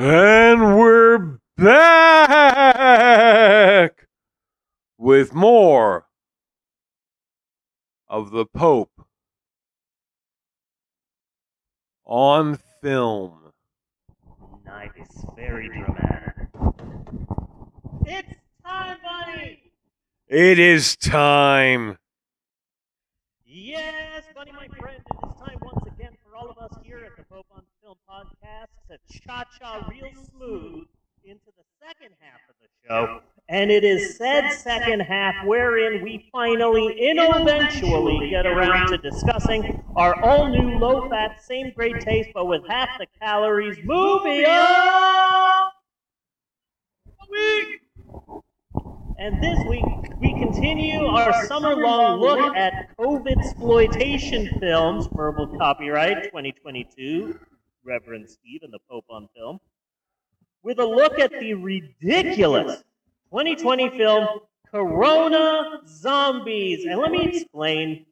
And we're back with more of the Pope on film. Nice, very dramatic. It's time, buddy! It is time. Yes, buddy, my friend, it is time once again for all of us here at the Pope on Film podcast to cha-cha real smooth into the second half of the show. And it is said second half wherein we finally, and eventually, get around to discussing our all-new, low-fat, same great taste, but with half the calories movie of the week. And this week, we continue our summer long look at COVID exploitation films, verbal copyright 2022, Reverend Steve and the Pope on film, with a look at the ridiculous 2020 film Corona Zombies. And let me explain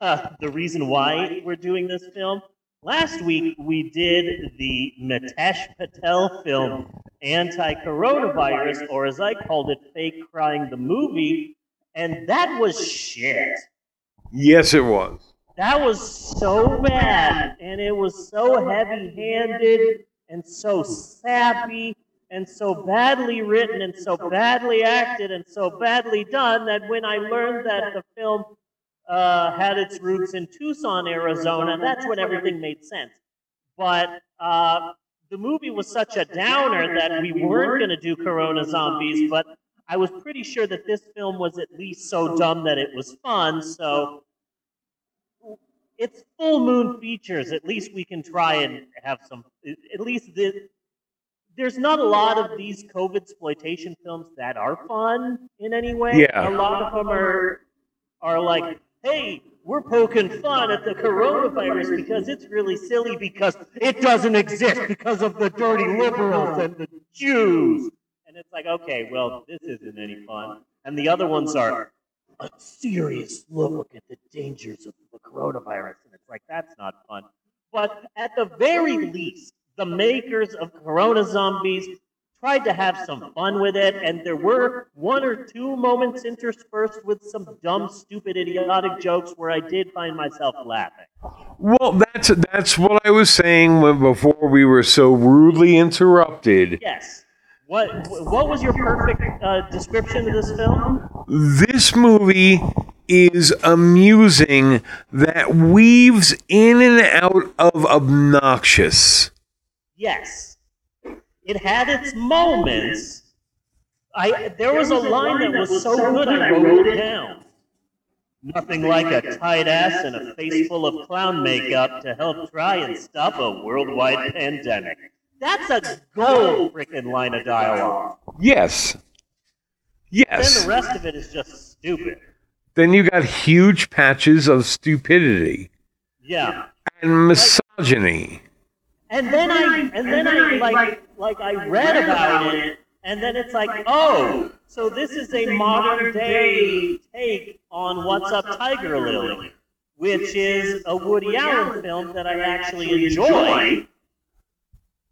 uh, the reason why we're doing this film. Last week, we did the Mitesh Patel film anti coronavirus, or as I called it, fake crying the movie, and that was shit. Yes, it was. That was so bad, and it was so heavy handed, and so sappy, and so badly written, and so badly acted, and so badly done that when I learned that the film uh, had its roots in Tucson, Arizona, that's when everything made sense. But uh, the movie was such a downer that we weren't going to do Corona Zombies, but I was pretty sure that this film was at least so dumb that it was fun, so it's full moon features. At least we can try and have some, at least the, there's not a lot of these COVID exploitation films that are fun in any way. Yeah. A lot of them are, are like, hey, we're poking fun at the coronavirus because it's really silly because it doesn't exist because of the dirty liberals and the Jews. And it's like, okay, well, this isn't any fun. And the other ones are a serious look at the dangers of coronavirus. And it's like, that's not fun. But at the very least, the makers of Corona Zombies tried to have some fun with it, and there were one or two moments interspersed with some dumb, stupid, idiotic jokes where I did find myself laughing. Well, that's that's what I was saying when, before we were so rudely interrupted. Yes. What what was your perfect uh, description of this film? This movie is amusing that weaves in and out of obnoxious. Yes. It had its moments. I there was a line that was so good I wrote it down. Nothing like a tight ass and a face full of clown makeup to help try and stop a worldwide pandemic. That's a gold freaking line of dialogue. Yes. Yes. Then the rest of it is just stupid. Then you got huge patches of stupidity Yeah. and misogyny. And then I and then I like like I read about it and then it's like, oh, so this is a modern day take on What's Up Tiger Lily, which is a Woody Allen film that I actually enjoy.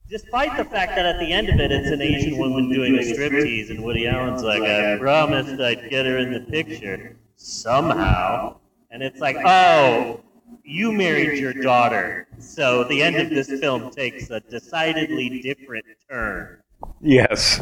Despite the fact that at the end of it, it's an Asian woman doing a striptease, and Woody Allen's like, I promised I'd get her in the picture somehow. And it's like, oh, you married your daughter. So the end of this film takes a decidedly different turn Yes.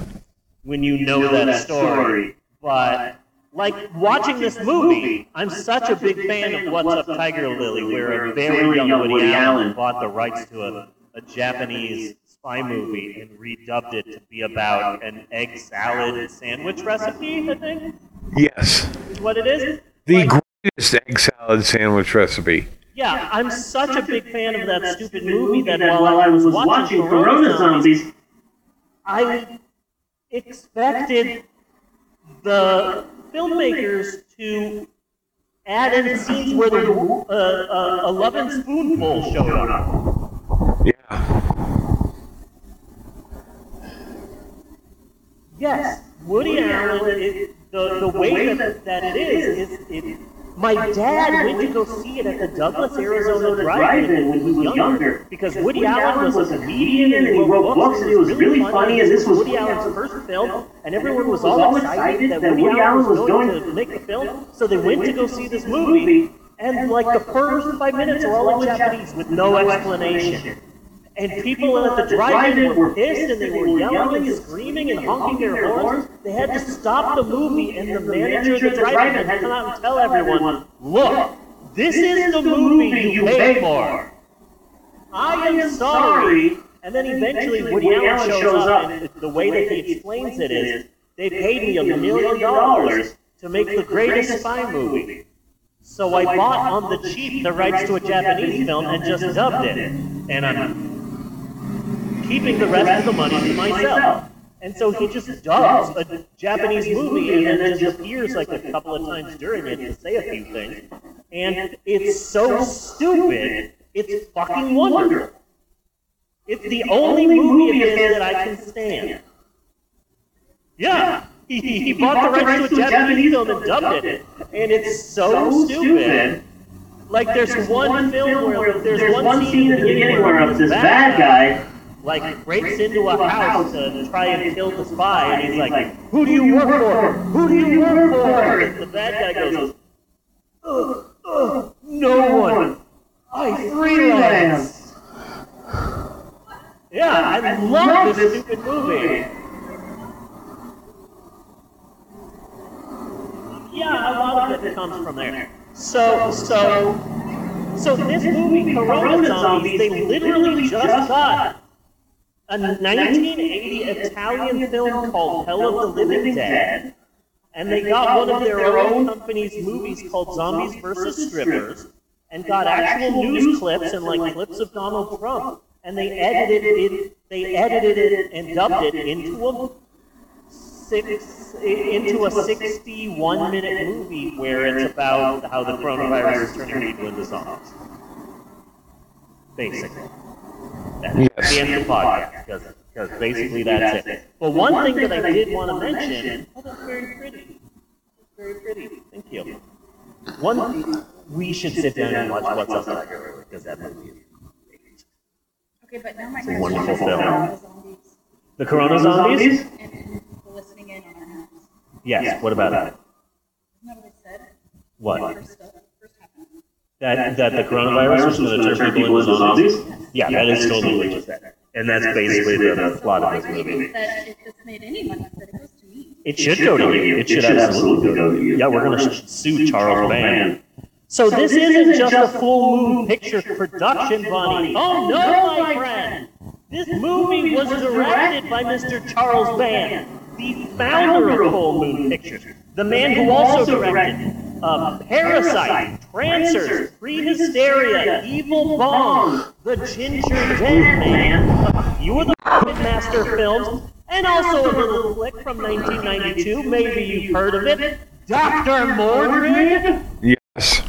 when you know that story. But like watching this movie, I'm such a big fan of What's Up Tiger Lily, where a very young Woody Allen bought the rights to a, a Japanese spy movie and redubbed it to be about an egg salad sandwich recipe, I think Yes. what it is. The Like, greatest egg salad sandwich recipe. yeah, I'm such a big fan of that stupid movie that while I was watching Corona Zombies, I expected the filmmakers to add in scenes where the uh, uh, a Lovin' Spoonful showed up. Yeah. Yes, Woody Allen. The the way that, that it is is it My dad went to go see it at the Douglas, Arizona Drive-In when he was younger because Woody Allen was a comedian and he wrote books and it was really funny and this was Woody Allen's first film and everyone was all excited that Woody Allen was going to make the film so they went to go see this movie and like the first five minutes are all in Japanese with no explanation. And people at the drive-in were pissed and they were yelling and screaming and honking their horns. They had to stop the movie and the manager of the drive-in had to come out and tell everyone, look, this is the movie you paid for. I am sorry. And then eventually Woody Allen shows up and the way that he explains it is, they paid me a million dollars to make the greatest spy movie. So I bought on the cheap the rights to a Japanese film and just dubbed it. And I'm keeping the rest of the money to myself. And so he just dubs a Japanese movie and then just appears like a couple of times during it to say a few things. And it's so stupid, it's fucking wonderful. It's the only movie of his that I can stand. Yeah, he, he bought the rights to a Japanese film and dubbed it. And it's so stupid. Like there's one film where there's one scene in the beginning where this bad guy like breaks into a house to try and kill the spy, and he's like, "Who do you work for? Who do you work for?" And the bad guy goes, "Ugh, ugh, no one. I freelance." Yeah, I love this stupid movie. Yeah, a lot of it comes from there. So, so, so this movie, Corona Zombies, they literally just got a 1980 Italian film called Hell of the Living Dead, and they got one of their own company's movies called Zombies vs. Strippers, and got actual news clips and like clips of Donald Trump, and they edited it. They edited it and dubbed it into a six into a 61 minute movie where it's about how the coronavirus is turning into zombies. Basically. That's Yes. the end of the podcast, because, because basically that's it. But one thing that I did want to mention, oh, that's very pretty. That's very pretty. Thank you. One, we should sit down and watch What's Up Tiger, because that movie is great. Okay, but now my a question wonderful film. the Corona Zombies? and, and listening in on our house. Yes, what about it? Isn't that what said? What? First, stuff, first half of it. That, that the coronavirus is going to turn people into zombies? Yeah, that is totally what said. And that's basically the plot of this movie. that if this made any money, that it goes to me? It should go to you. It should absolutely go to you. Yeah, we're going to sue Charles Band. So this isn't just a full moon picture production, Bunny. Oh, oh no, my friend! This movie was directed by Mr. Charles Band, the founder of Full Moon Pictures, the man who also directed uh, Parasite, Trancers, Prehysteria, Evil Bong, The Ginger Dead Man, a few of the Puppet Master films, and also a little flick from 1992. Maybe you've heard of it, Dr. Mordrid. Yes.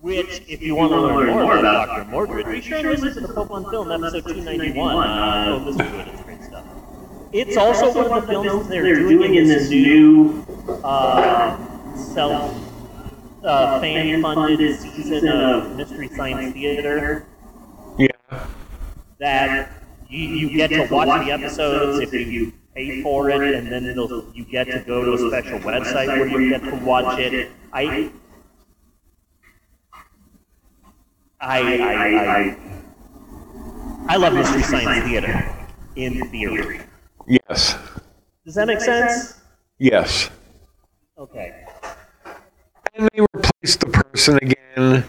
Which, if you want to learn more about Dr. Mordrid, be sure and listen to the Pope on Film, episode 291. Uh, this is. It's great stuff. It's also one of the films they're doing in this new uh, self uh, fan-funded season of Mystery Science Theater Yeah. that you, you get to watch the episodes if you pay for it, and then it'll, you get to go to a special website where you get to watch it. I, I, I, I, I love Mystery Science Theater in theory. Yes. Does that make sense? Yes. Okay. And they replaced the person again.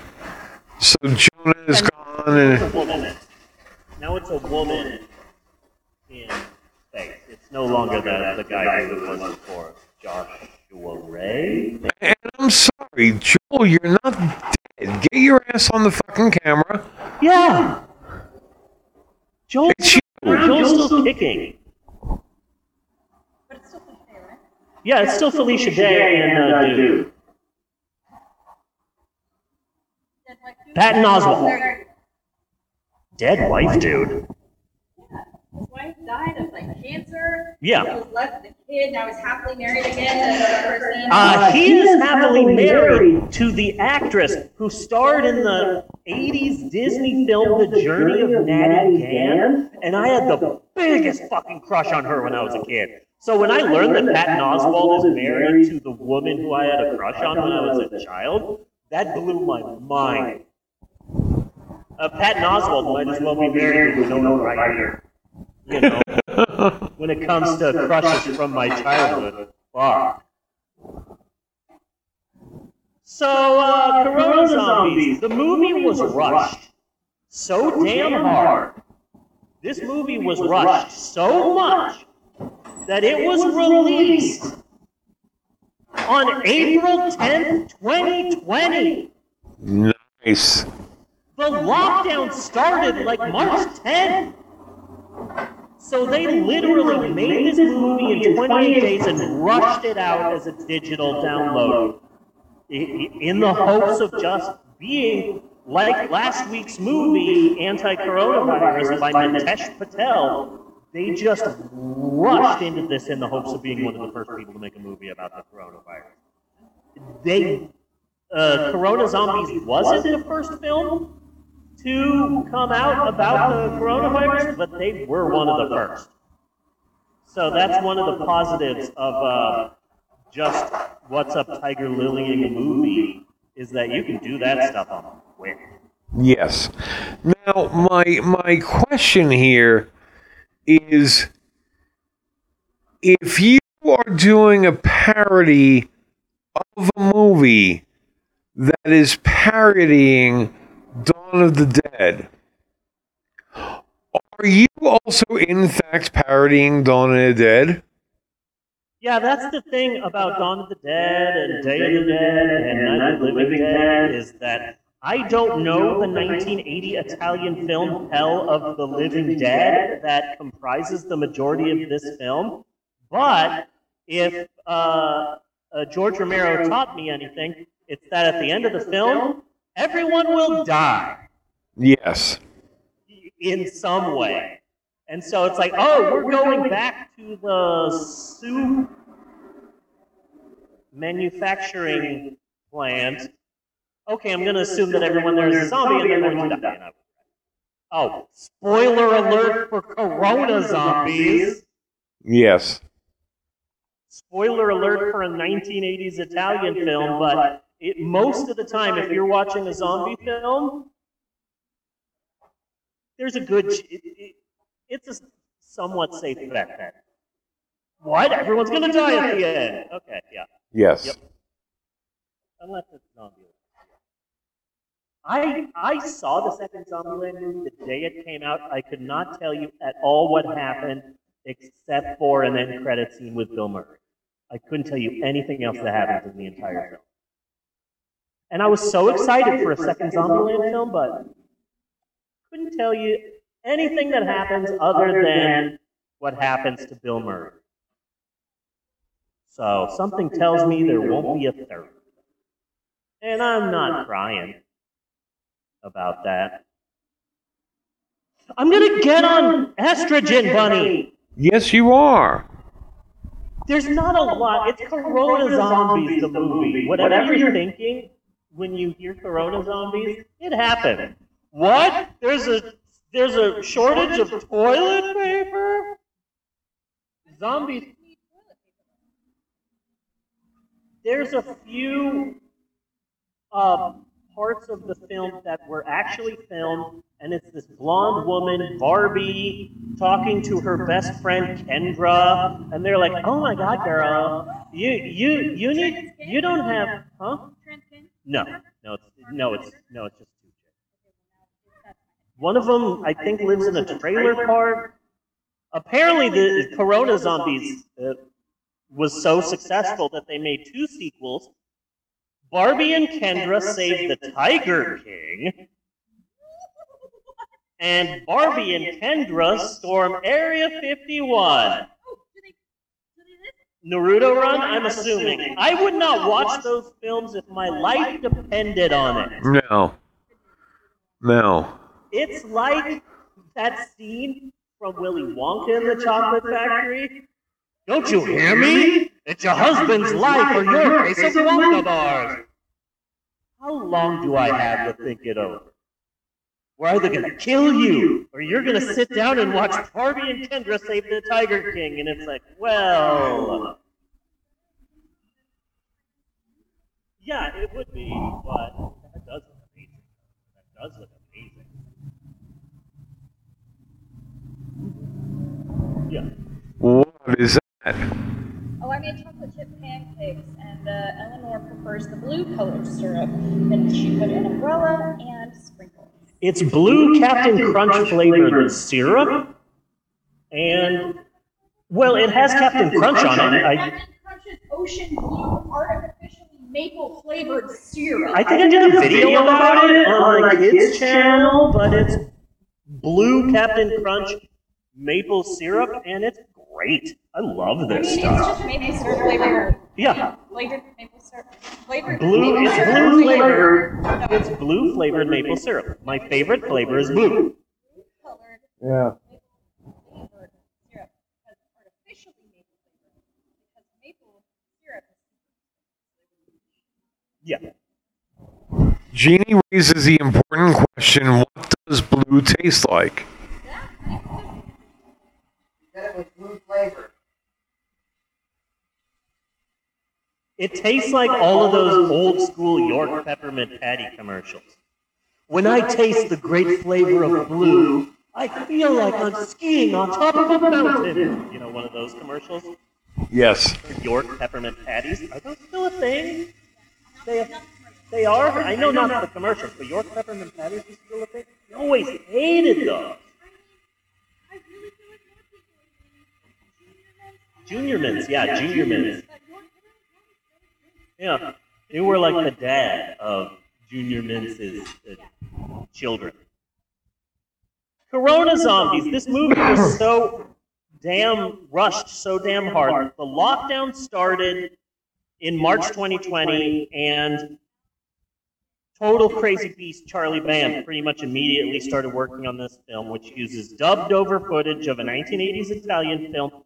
So Jonah is gone and It's a woman. Now it's a woman in space. It's no longer the, the guy who it was before, Joshua Ray. And I'm sorry, Joel, you're not dead. Get your ass on the fucking camera. Yeah. Joel, It's you. Joel's still kicking. But it's still Felicia, right? Yeah, it's still Felicia Day and uh, dude. Dead white dude? Patton Oswalt. There- Dead wife, dude. His wife? died of like cancer. Yeah. He was left with a kid. Now he's happily married again to another person. Uh, he is happily married to the actress who starred in the 80s Disney film The Journey of Natty Gann, and I had the biggest fucking crush on her when I was a kid. So when I learned that Patton Oswalt is married to the woman who I had a crush on when I was a child, that blew my mind. Uh, Patton Oswalt might as well be married to Winona Ryder. You know, when it comes to crushes from my childhood. Fuck. So, uh, Corona Zombies. The movie was rushed so damn hard. This movie was rushed so much that it was released on April 10th, 2020. Nice. The lockdown started like March 10th. So they literally made this movie in 28 days and rushed it out as a digital download in the hopes of just being like last week's movie, Anti-Coronavirus by Nitesh Patel. They just rushed into this in the hopes of being one of the first people to make a movie about the coronavirus. They, uh, Corona Zombies wasn't the first film to come out about the coronavirus, but they were one of the first. So that's one of the positives of uh, just what's up Tiger Lilying a movie is that you can do that stuff on quick. Yes. Now, my my question here is if you are doing a parody of a movie that is parodying Dawn of the Dead, are you also in fact parodying Dawn of the Dead? Yeah, that's the thing about Dawn of the Dead and Day of the Dead and Night of the Living Dead is that I don't know the 1980 Italian film Hell of the Living Dead that comprises the majority of this film, but if uh, uh, George Romero taught me anything, it's that at the end of the film, everyone will die Yes. in some way. And so it's like, oh, we're going back to the soup manufacturing plant. Okay, I'm going to assume that everyone there is a zombie and they're going to die. Oh, spoiler alert for Corona zombies. Yes. Spoiler alert for a 1980s Italian film, but it, most of the time, if you're watching a zombie film, there's a good. ch- It, it, it's a somewhat safe bet. then. What? Everyone's gonna die at the end. Okay, yeah. Yes. Yep. Unless it's zombie. I I saw the second Zombieland movie the day it came out. I could not tell you at all what happened except for an end credit scene with Bill Murray. I couldn't tell you anything else that happens in the entire film. And I was so excited for a second Zombieland film, but couldn't tell you anything that happens other than what happens to Bill Murray. So something tells me there won't be a third. And I'm not crying about that. I'm gonna get on estrogen, bunny. Yes, you are. There's not a lot. It's Corona Zombies, the movie. Whatever you're thinking when you hear Corona Zombies, it happened. What? There's a there's a shortage of toilet paper. Zombies. There's a few uh, parts of the film that were actually filmed, and it's this blonde woman, Barbie, talking to her best friend Kendra, and they're like, "Oh my God, girl, you you you need you don't have huh? No, no, it's no, it's no, it's just two. One of them, I think, lives in a trailer park. Apparently, the Corona Zombies uh, was so successful that they made two sequels. Barbie and Kendra Save the Tiger King, and Barbie and Kendra Storm Area 51. Oh, do they, do they this? Naruto Run, I'm assuming. I would not watch those films if my life depended on it. No. No. It's like that scene from Willy Wonka and the Chocolate Factory. Don't you hear me? It's your husband's life or your case of Wonka bars. How long do I have to think it over? We're either gonna kill you, or you're gonna sit down and watch Barbie and Kendra save the Tiger King, and it's like, well, yeah, it would be, but that does look amazing. That does look amazing. Yeah. What is that? I made chocolate chip pancakes, and uh, Eleanor prefers the blue colored syrup. Then she put an umbrella and sprinkles. It's blue Captain Crunch flavored syrup, and well, it has Captain Crunch on it. I, Captain Crunch's ocean blue artificially maple flavored syrup. I think I did a video about it on my kids' channel, but it's blue Captain Crunch maple syrup, and it's great. I love I this mean, it's stuff. just maple syrup flavored. Yeah, Flavored maple syrup. Flavored blue. maple It's blue flavored. flavored. It's blue flavored maple syrup. My favorite flavor is blue. Yeah. maple flavored syrup because artificially maple flavored because maple syrup is Yeah. Jeannie raises the important question what does blue taste like? Said it blue flavored. It tastes like all of those old school York peppermint patty commercials. When I taste the great flavor of blue, I feel like I'm skiing on top of a mountain. You know, one of those commercials? Yes. York peppermint patties. Are those still a thing? They, they are? I know not the commercials, but York peppermint patties are still a thing? I always hated those. Junior mints, yeah, junior mints. Yeah, they were like the dad of Junior Mintz's uh, children. Corona Zombies. This movie was so damn rushed, so damn hard. The lockdown started in March 2020, and Total Crazy Beast Charlie Band pretty much immediately started working on this film, which uses dubbed over footage of a 1980s Italian film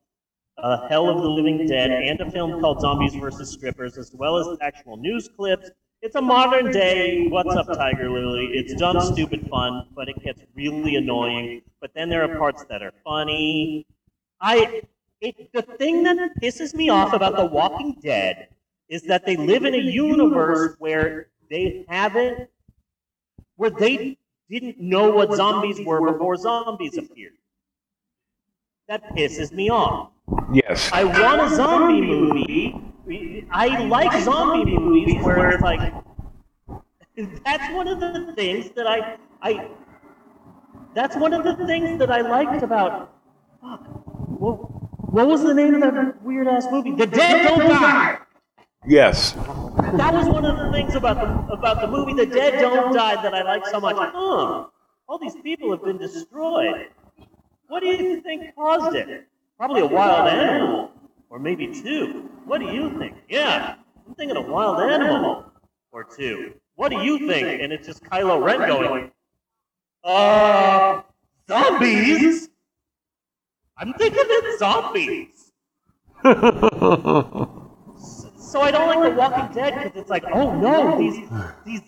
uh, Hell of the Living Dead, and a film called Zombies vs. Strippers, as well as actual news clips. It's a modern day What's Up Tiger Lily. It's dumb, stupid fun, but it gets really annoying. But then there are parts that are funny. I it, the thing that pisses me off about The Walking Dead is that they live in a universe where they haven't, where they didn't know what zombies were before zombies appeared. That pisses me off. Yes. I want a zombie movie. I like zombie movies where it's like that's one of the things that I I that's one of the things that I liked about fuck. What, what was the name of that weird ass movie? The Dead Don't Die. Yes. That was one of the things about the about the movie The Dead Don't Die that I liked so much. Huh. All these people have been destroyed. What do you think caused it? Probably a wild animal. Or maybe two. What do you think? Yeah. I'm thinking a wild animal. Or two. What do you think? And it's just Kylo Ren going, Uh zombies? I'm thinking it's zombies. So I don't like The Walking Dead because it's like, oh no, these these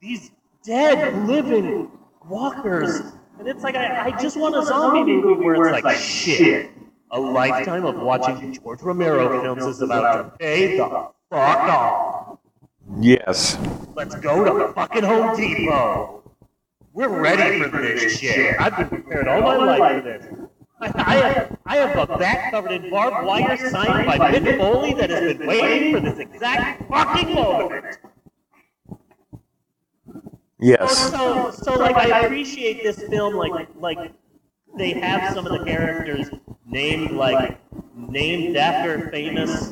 these dead living walkers, and it's like I, I just want a zombie movie where it's like shit. A lifetime of watching George Romero films is about to pay the fuck off. Yes. Let's go to fucking Home Depot. We're ready for this shit. I've been prepared all my life for this. I, I, I have a back covered in barbed wire signed by Mick Foley that has been waiting for this exact fucking moment. Yes. So, so like, I appreciate this film, like, like they have some of the characters named, like, named after famous,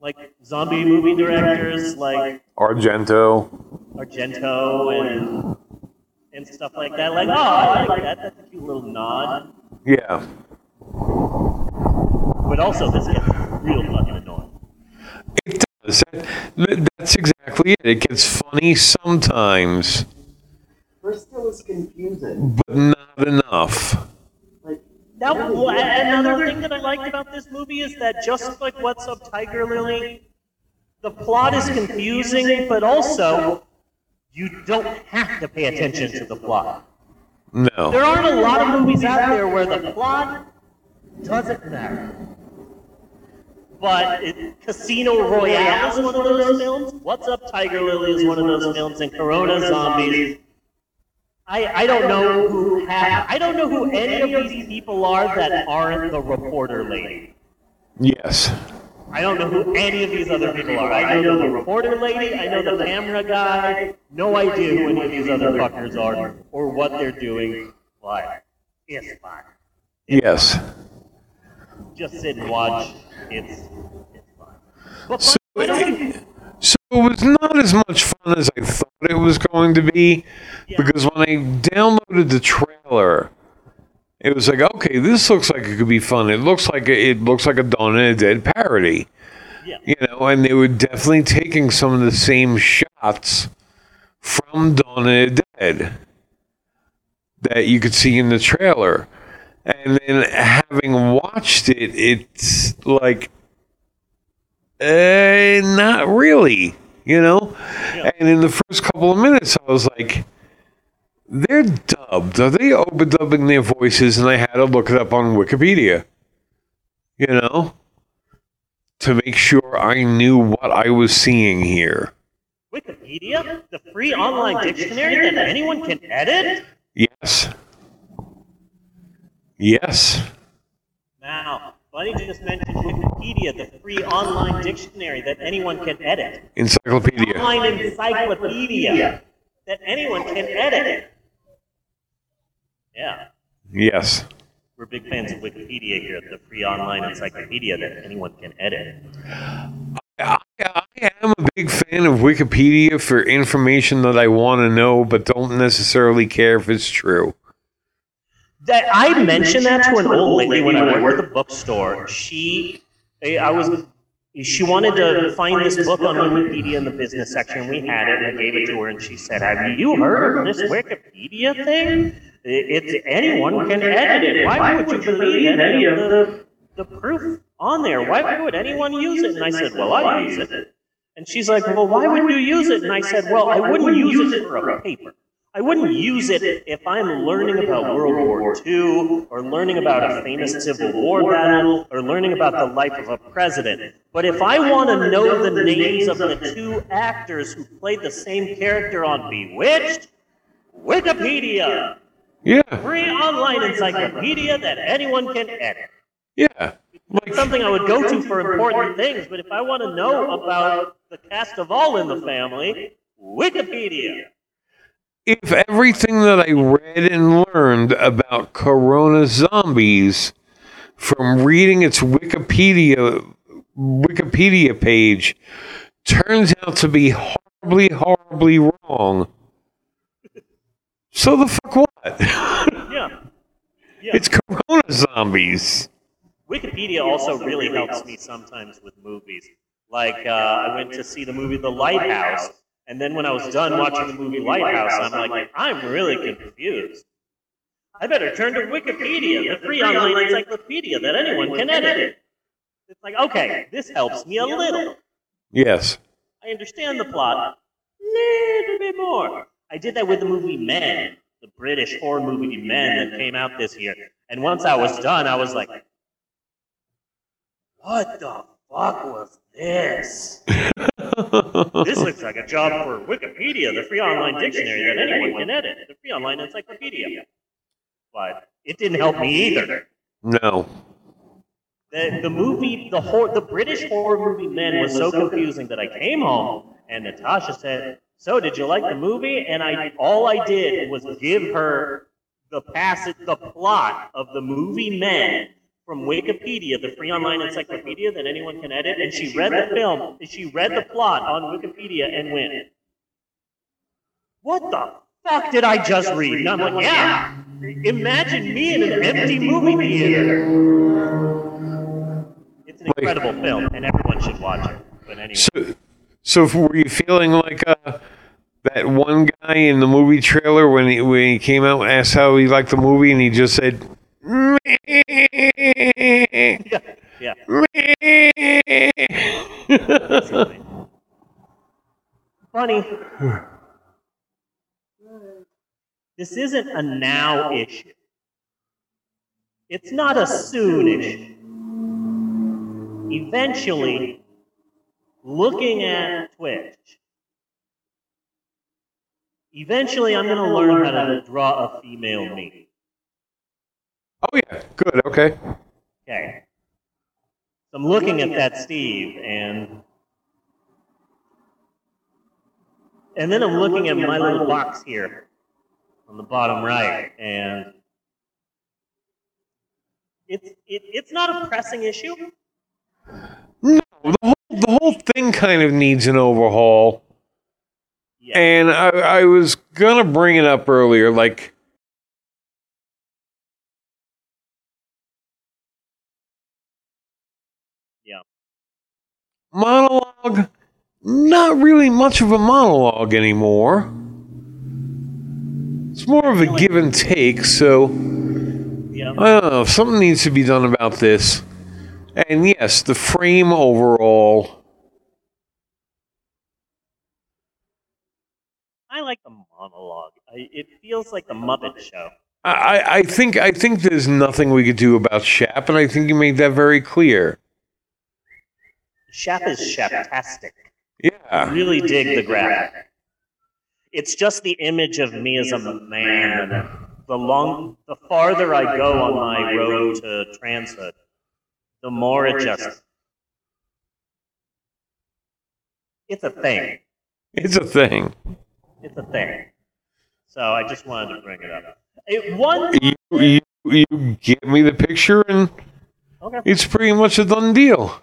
like, zombie movie directors, like Argento. Argento and and stuff like that. Like, oh, I like that. That's a cute little nod. Yeah. But also, this gets real fucking annoying. It does. That's exactly it. It gets funny sometimes, Bristol is confusing. but not enough. That was another thing that I liked about this movie is that just like What's Up Tiger Lily, the plot is confusing, but also you don't have to pay attention to the plot. No. There aren't a lot of movies out there where the plot doesn't matter. But it, Casino Royale is one of those films. What's Up Tiger Lily is one of those films, and Corona Zombies. I, I don't know who have, I don't know who any of these people are that aren't the reporter lady. Yes. I don't know who any of these other people are. I know the reporter lady, I know the camera guy, no idea who any of these other fuckers are or what they're doing, but it's fun. Yes. Just sit and watch. It's it's fun. But So, I so it was not as much fun as I thought it was going to be because when I downloaded the trailer, it was like, okay, this looks like it could be fun. It looks like a, it looks like a Dawn of the Dead parody, yeah. you know, and they were definitely taking some of the same shots from Dawn of the Dead that you could see in the trailer. And then having watched it, it's like, uh, not really, you know? Yeah. And in the first couple of minutes, I was like, they're dubbed. Are they overdubbing their voices? And I had to look it up on Wikipedia, you know, to make sure I knew what I was seeing here. Wikipedia, the free online dictionary that anyone can edit. Yes. Yes. Now, Buddy just mentioned Wikipedia, the free online dictionary that anyone can edit. Encyclopedia. Online encyclopedia that anyone can edit. Yeah, Yes. we're big fans of Wikipedia here, the free online encyclopedia that anyone can edit. I, I am a big fan of Wikipedia for information that I want to know, but don't necessarily care if it's true. That I mentioned that to an old lady when I worked at the bookstore. She, I was, she wanted to find this book on Wikipedia in the business section. We had it, and I gave it to her, and she said, "Have you heard of this Wikipedia thing? It's anyone can edit it. Why would you believe any of the the proof on there? Why would anyone use it?" And I said, "Well, I use it." And she's like, "Well, why would you use it?" And I said, "Well, I wouldn't use it for a paper." I wouldn't use it if I'm learning about World War II or learning about a famous Civil War battle or learning about the life of a president. But if I want to know the names of the two actors who played the same character on Bewitched, Wikipedia, Yeah. free online encyclopedia that anyone can edit. Yeah. It's something I would go to for important things, but if I want to know about the cast of All in the Family, Wikipedia. If everything that I read and learned about Corona zombies from reading its Wikipedia Wikipedia page turns out to be horribly, horribly wrong, so the fuck what? Yeah. Yeah. it's Corona zombies. Wikipedia also really helps me sometimes with movies. Like, uh, I went to see the movie The Lighthouse, and then when I was done watching the movie Lighthouse, I'm like, I'm really confused. I better turn to Wikipedia, the free online encyclopedia that anyone can edit. It's like, okay, this helps me a little. Yes. I understand the plot a little bit more. I did that with the movie Men, the British horror movie Men that came out this year. And once I was done, I was like, what the fuck was this? This looks like a job for Wikipedia, the free online dictionary that anyone can edit, the free online encyclopedia. But it didn't help me either. no. The, the movie, the hor- the British horror movie Men was so confusing that I came home and Natasha said, "So, did you like the movie?" And I, all I did was give her the passage, the plot of the movie Men from Wikipedia, the free online encyclopedia that anyone can edit, and she read the film, and she read the plot on Wikipedia and went, "What the fuck did I just read?" And I'm like, "Yeah." Imagine me in an empty movie theater. It's an incredible film, and everyone should watch it. But anyway, So, so were you feeling like uh, that one guy in the movie trailer when he when he came out and asked how he liked the movie and he just said. Yeah, yeah. basically. Funny. This isn't a now issue. It's not a soon issue. Eventually, looking at Twitch, eventually I'm going to learn how to draw a female me. Oh yeah, good. Okay. Okay. So I'm looking at that Steve, and and then I'm looking at my little box here on the bottom right, and it's it, it's not a pressing issue. No, the whole the whole thing kind of needs an overhaul. Yeah. And I, I was gonna bring it up earlier, like monologue. Not really much of a monologue anymore. It's more of a give and take. So Yeah. I don't know. Something needs to be done about this. And yes, the frame overall. I like the monologue. I, it feels like the Muppet Show. I, I- I think I think there's nothing we could do about Shap, and I think you made that very clear. Shap is shaptastic. Yeah. I really dig the graphic. It's just the image of me as a man. The long, the farther I go on my road to transhood, the more it just. It's a thing. It's a thing. It's a thing. So I just wanted to bring it up. It one. You, you, you give me the picture, and Okay. it's pretty much a done deal.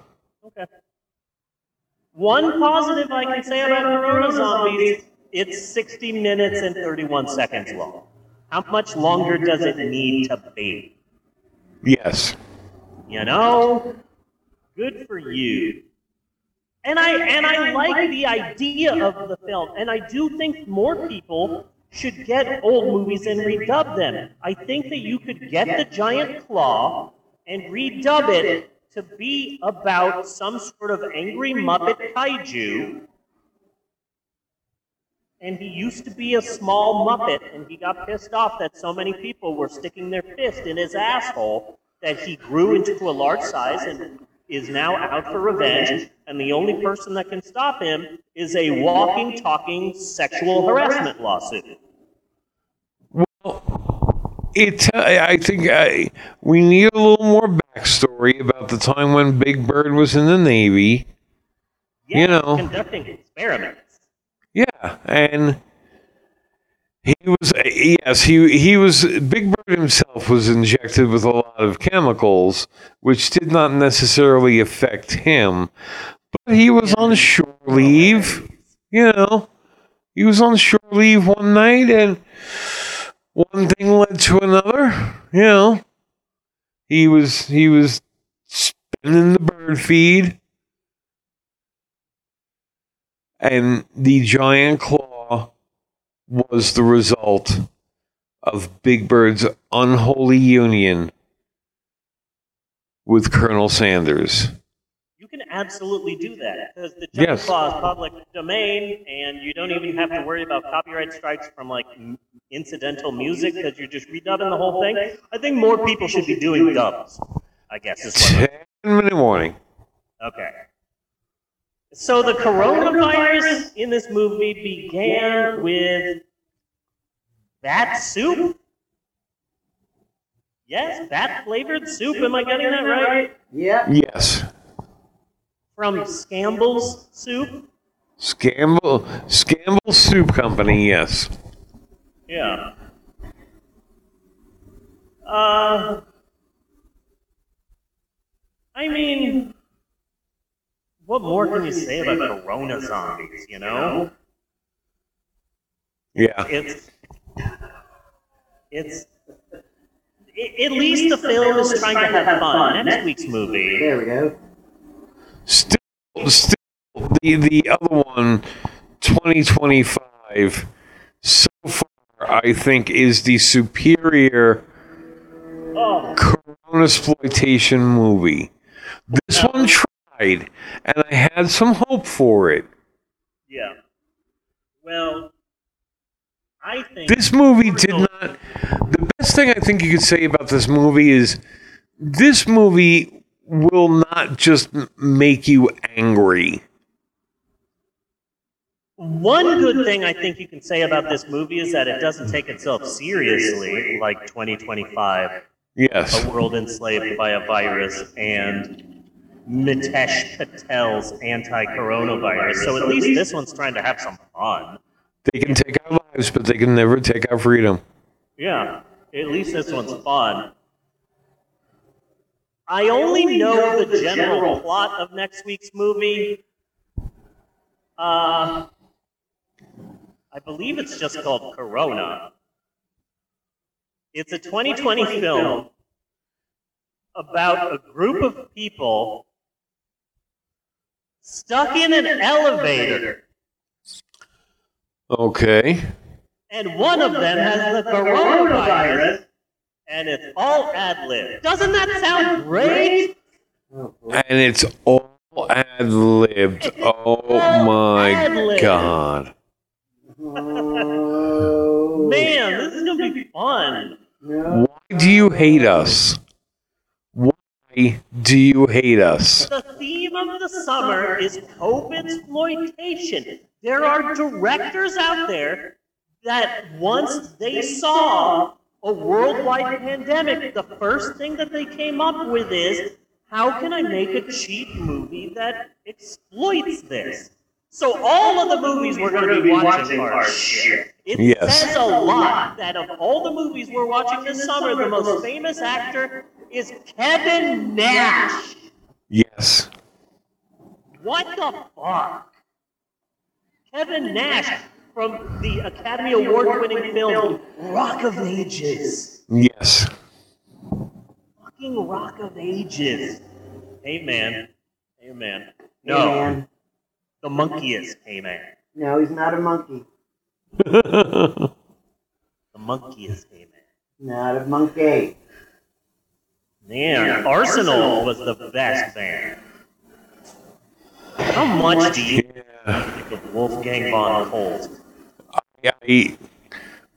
One positive I can say about Corona Zombies, it's 60 minutes and 31 seconds long. How much longer does it need to be? Yes. You know? Good for you. And I and I like the idea of the film, and I do think more people should get old movies and redub them. I think that you could get the giant claw and redub it to be about some sort of angry Muppet kaiju. And he used to be a small Muppet, and he got pissed off that so many people were sticking their fist in his asshole that he grew into a large size and is now out for revenge. And the only person that can stop him is a walking, talking sexual harassment lawsuit. It. I think I, we need a little more backstory about the time when Big Bird was in the Navy. Yeah, You know. conducting experiments. Yeah, and he was uh, yes, he he was Big Bird himself was injected with a lot of chemicals, which did not necessarily affect him, but he was on shore leave. You know, he was on shore leave one night, and one thing led to another. You know, he was he was spinning the bird feed and the giant claw was the result of Big Bird's unholy union with Colonel Sanders. You can absolutely do that because the Giant Yes. Claw is public domain, and you don't even have to worry about copyright strikes from like incidental music because you're just redubbing the whole thing. I think more people should be doing dubs. I guess is what. Ten minute warning. Okay. So the coronavirus in this movie began with bat soup. Yes, bat flavored soup. Am I getting that right? Yep. Yes. From Scamble's soup. Scamble Scamble Soup Company, yes. Yeah. Uh, I mean, what more can you say about Corona zombies? You know, Yeah. it's it's. i- At least the film is trying to have fun. Next week's movie, There we go. Still still the the other one 2025 so far I think is the superior oh, Corona exploitation movie. This one tried, and I had some hope for it. Yeah. Well, I think This movie did not. The best thing I think you could say about this movie is this movie will not just make you angry. One good thing I think you can say about this movie is that it doesn't take itself seriously, like 2025, Yes. a world enslaved by a virus, and Mitesh Patel's anti-coronavirus. So at least this one's trying to have some fun. They can take our lives, but they can never take our freedom. Yeah, at least this one's fun. I only know the general plot of next week's movie. Uh, I believe it's just called Corona. It's a 2020 film about a group of people stuck in an elevator, Okay. and one of them has the coronavirus, and it's all ad lib. Doesn't that sound great? And it's all ad libbed. Oh my Ad-libbed. God. Man, this is gonna be fun. Why do you hate us? Why do you hate us? The theme of the summer is COVID exploitation. There are directors out there that once they saw a worldwide pandemic, the first thing that they came up with is how can I make a cheap movie that exploits this? So all of the movies we're going to be watching are shit. It Yes. says a lot that of all the movies we're watching this summer, the most famous actor is Kevin Nash. Yes. What the fuck? Kevin Nash from the Academy Award winning film Rock of Ages. Yes. Fucking Rock of Ages. Hey man. Hey man. No. Hey. The monkey is Hey man. No, he's not a monkey. The monkey is Hey man. Not a monkey. Man, Arsenal was the best band. How much do you yeah. think of Wolfgang von Colt? I,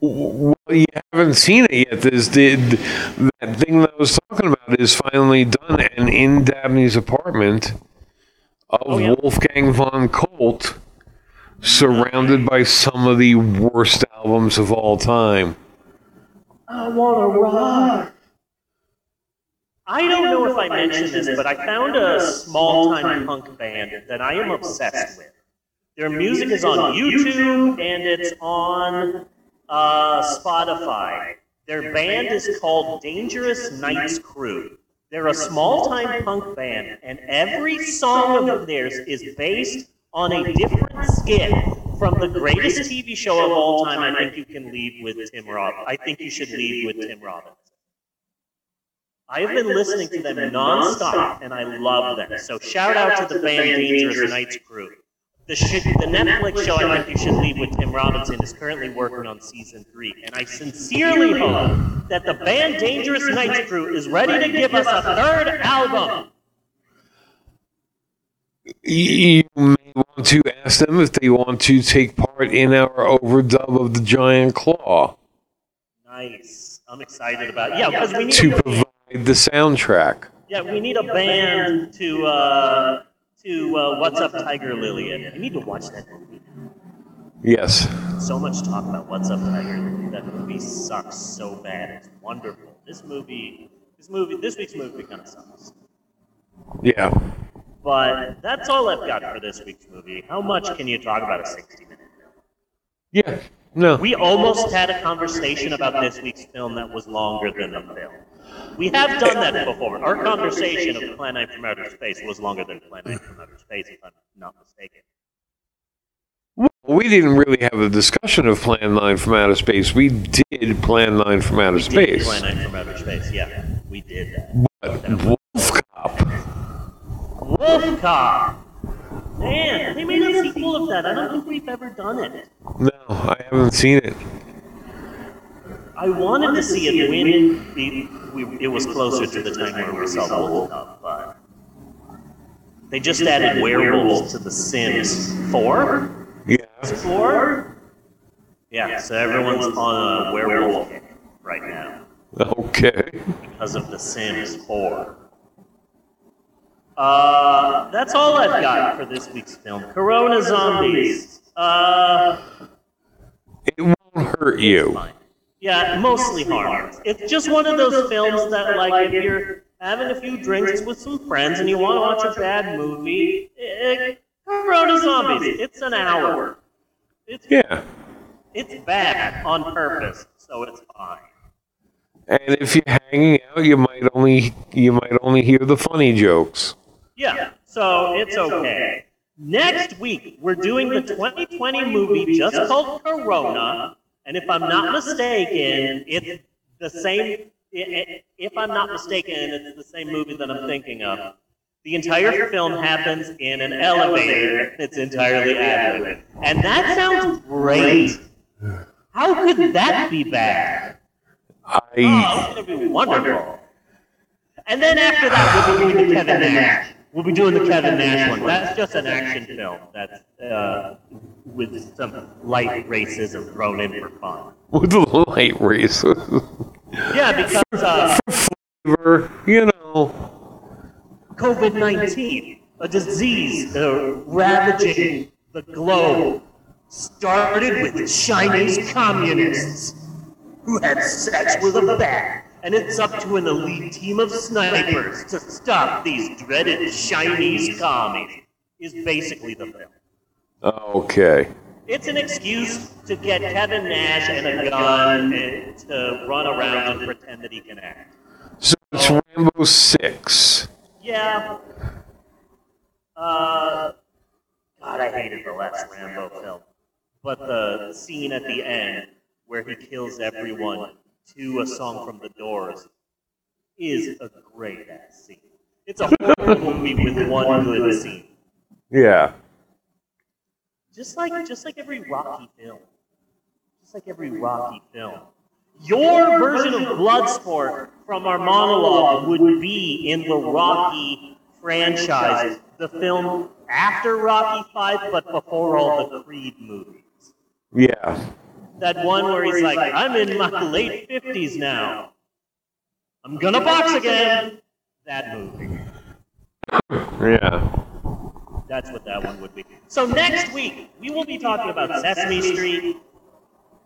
well, you haven't seen it yet. This the, that thing that I was talking about is finally done, and in Dabney's apartment of Oh, yeah. Wolfgang von Colt, surrounded by some of the worst albums of all time. I wanna rock. I don't know if I mentioned this, but I found a small time punk band that I am obsessed with. Their music is on YouTube and it's on uh, Spotify. Their band is called Dangerous Nights Crew. They're a small time punk band, and every song of theirs is based on a different skit from the greatest TV show of all time. I think you can leave with Tim Rob. I think you should leave with Tim Robbins. I have been listening to them nonstop, and I love them. So shout out to the band Dangerous Nights Crew. The, sh- the Netflix show I think you should leave with Tim Robinson is currently working on season three, and I sincerely hope that the band Dangerous Nights Crew is ready to give us a third album. You may want to ask them if they want to take part in our overdub of the Giant Claw Nice. I'm excited about it. Yeah, because we need to provide the soundtrack. yeah we need a band to uh, to uh, What's Up Tiger Lily. I need to watch that movie. Yes. so much talk about what's up Tiger Lily. That movie sucks so bad. It's wonderful. This movie, this movie, this week's movie kind of sucks. Yeah. But that's all I've got for this week's movie. How much can you talk about a 60 minute film? Yeah. No. We almost had a conversation about this week's film that was longer than the film. We have done that before. Our conversation of Plan 9 from Outer Space was longer than Plan 9 from Outer Space, if I'm not mistaken. Well, we didn't really have a discussion of Plan 9 from Outer Space. We did Plan 9 from Outer We did Space. Plan 9 from Outer Space, yeah. We did that. But Wolf Cop. Wolf Cop. Man, they made a sequel of that. I don't think we've ever done it. No, I haven't seen it. I wanted to see it when we, we, it was closer to the time where we saw Wolf Cop, but they just added werewolves to The Sims 4? Yeah. 4? Yeah, so everyone's on a werewolf kick right now Okay. because of The Sims 4. Uh, that's all I've got for this week's film. Corona Zombies. Uh, It won't hurt you. Yeah, mostly harmless. It's just one of those films that, like, if you're having a few drinks with some friends and you want to watch a bad movie, eh, Corona Zombies. It's an hour. It's Yeah. it's bad on purpose, so it's fine. And if you're hanging out, you might only you might only hear the funny jokes. Yeah, so it's okay. Next week, we're doing the 2020 movie just called Corona, and if I'm not mistaken, it's the same. i- i- If I'm not mistaken, it's the same movie that I'm thinking of. The entire film happens in an elevator. It's entirely ad and that sounds great. How could that be bad? Oh, I it's gonna be wonderful. And then after that, we'll be doing the Kevin Nash. We'll be doing the Kevin Nash one. That's just an action film. That's uh, with some light racism thrown in for fun. with the light racism. Yeah, because uh, flavor, you know. COVID 19, a disease uh, ravaging the globe, started with Chinese communists who had sex with a bat. And it's up to an elite team of snipers to stop these dreaded Chinese commies, is basically the film. Okay. It's an excuse to get Kevin Nash and a gun and to run around and pretend that he can act. So it's Rambo six. Yeah. Uh, God, I hated the last Rambo film. But the scene at the end where he kills everyone to a song from the Doors is a great ass scene. It's a horrible movie with one good scene. Yeah. Just like just like every Rocky film. Just like every Rocky film. Your version of Bloodsport from our monologue would be in the Rocky franchise, the film after Rocky Five, but before all the Creed movies. Yeah. That one where he's like, I'm in my late fifties now. I'm gonna box again. That movie. Yeah. That's what that one would be. So next week, we will be talking about Sesame Street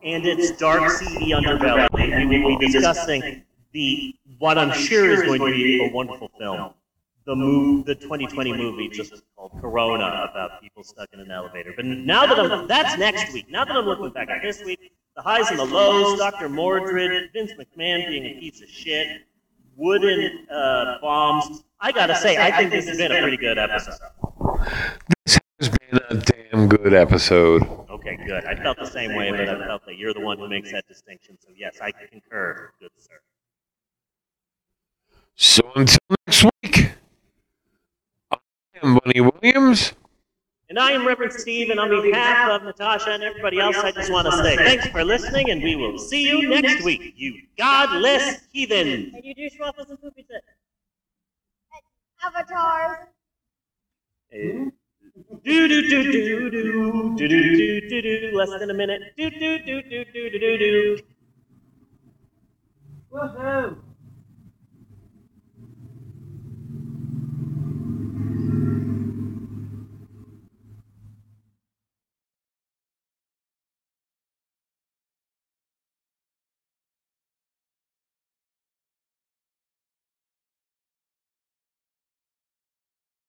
and its dark, seedy underbelly. We will be discussing the what I'm sure is going to be a wonderful film, the move, the 2020 movie just called Corona about people stuck in an elevator. But now that I'm, that's next week. Now that I'm looking back at this week, the highs and the lows, Dr. Mordrid, Vince McMahon being a piece of shit, wooden uh, bombs. I gotta say, I think this has been a pretty good episode. This has been a damn good episode. Okay, good. I felt the same way, but I felt that you're the one who makes that distinction. So yes, I concur, good sir. So until next week, am Bunny Williams. And I am Reverend Steve, and on behalf of Natasha and everybody else, I just want to say thanks for listening, and we will see you next week, you godless heathen. And you do schwaffles and poopy tits. Avatars. Do do do do do do do do do do less than a minute. Do do do do do do do do. Woohoo!